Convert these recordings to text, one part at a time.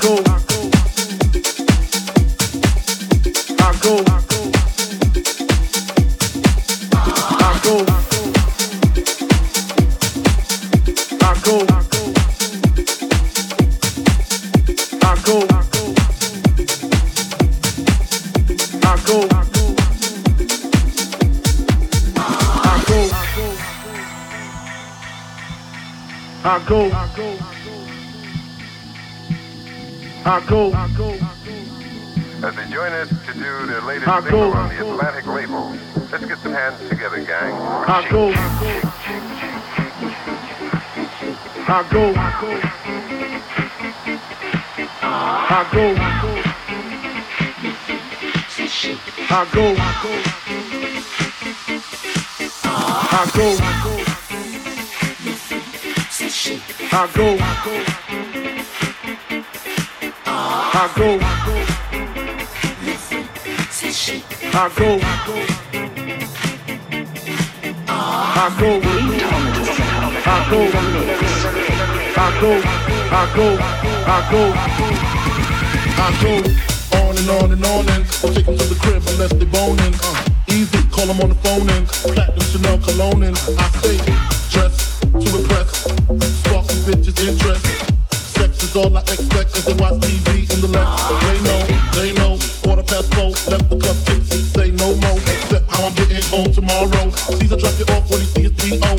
Go. go. I go. I go. I go. I go. I go. I go. I go. I go. I go. I go. I go, I go, I go, I go. On and on and on and I'll take them to the crib unless they boning. Uh, easy, call them on the phone and platinum Chanel cologne and I say dress to impress, spark some bitches interest. Sex is all I expect as they watch TV in the left. They know, they know. Quarter past four, left the club tipsy, say no more. Except how I'm getting home tomorrow. Caesar drop you off when he sees P.O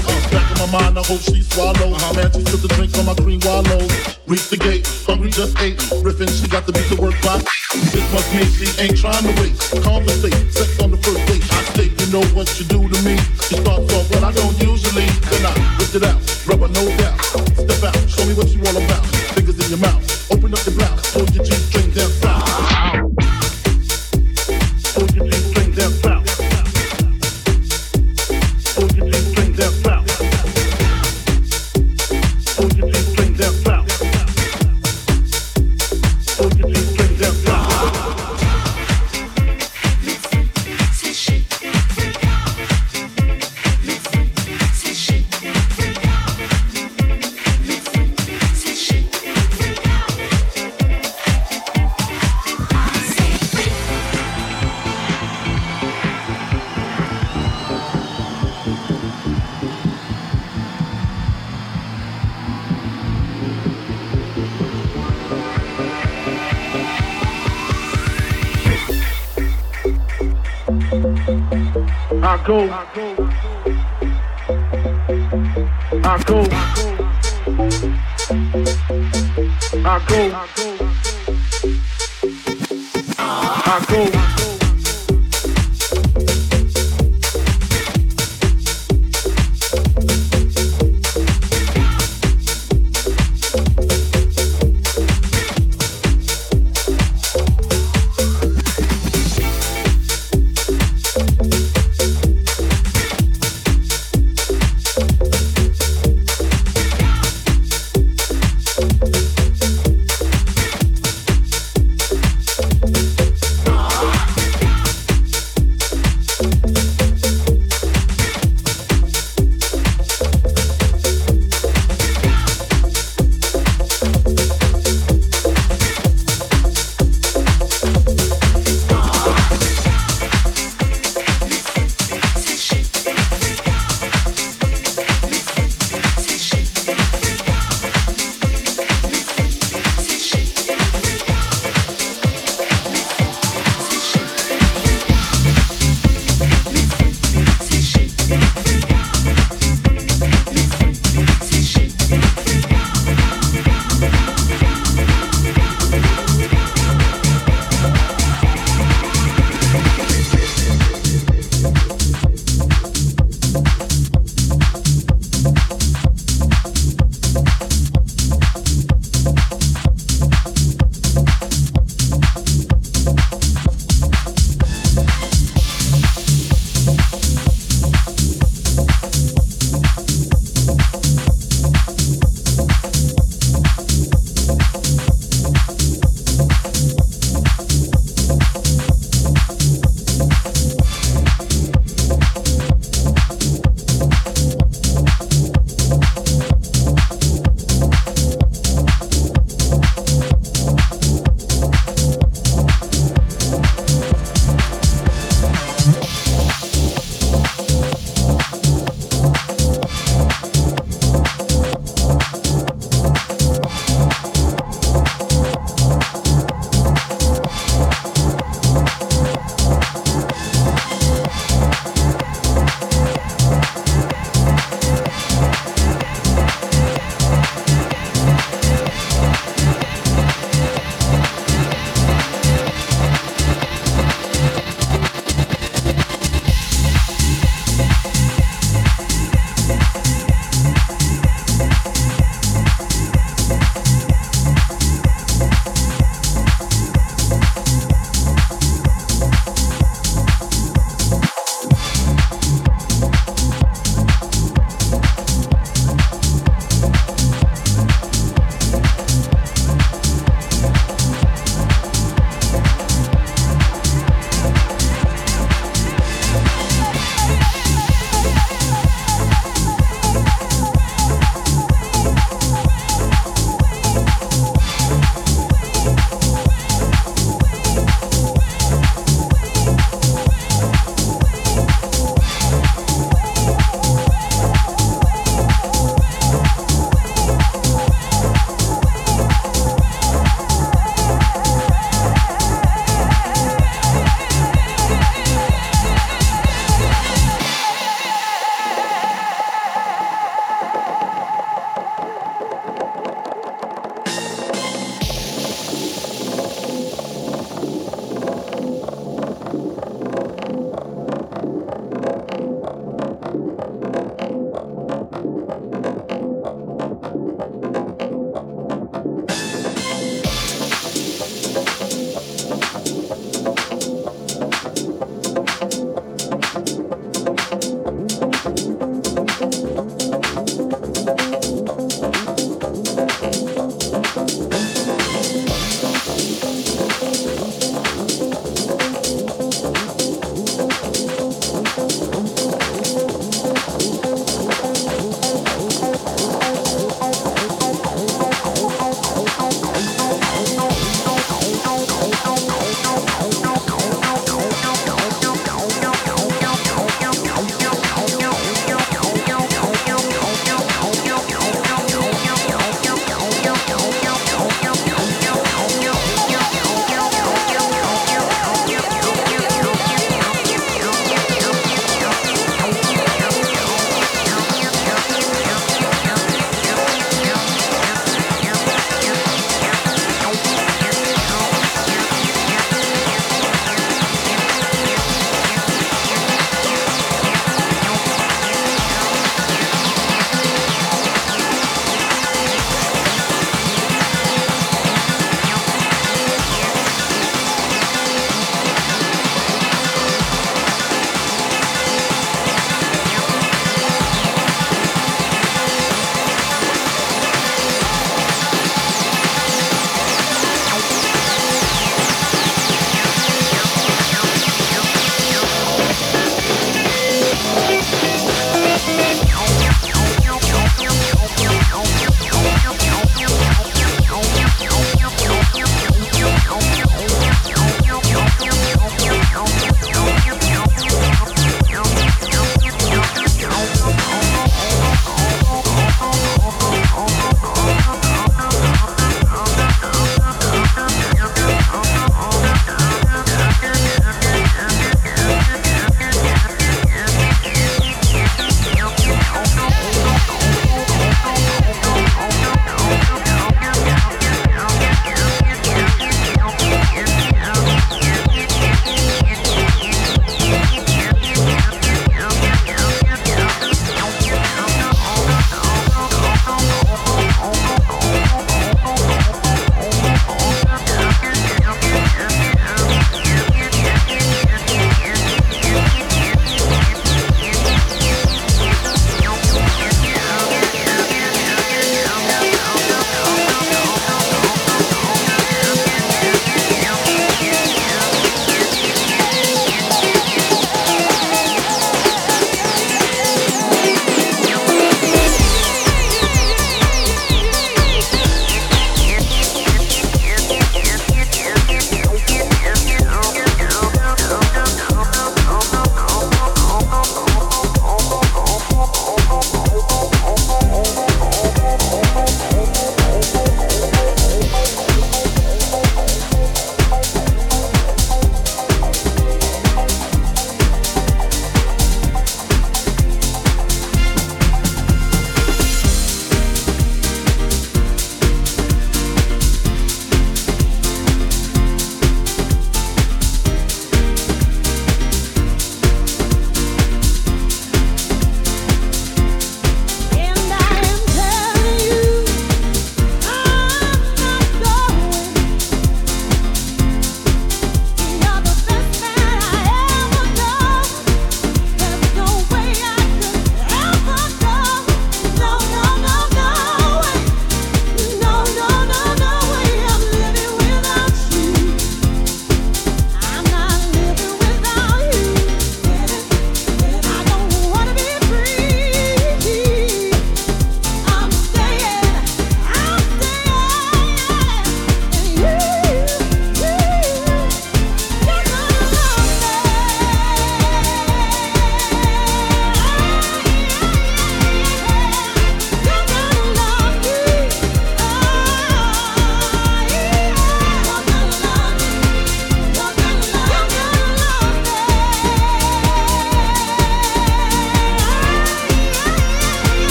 my mind, I hope she swallow. Uh-huh. Man, she took the drink from my green wallow. Reach the gate, hungry just ate. Riffin', she got the beat to work by. This must mean she ain't trying to wait. Conversate, sex on the first date. I say, you know what you do to me. She starts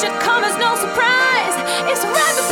should come as no surprise. It's right.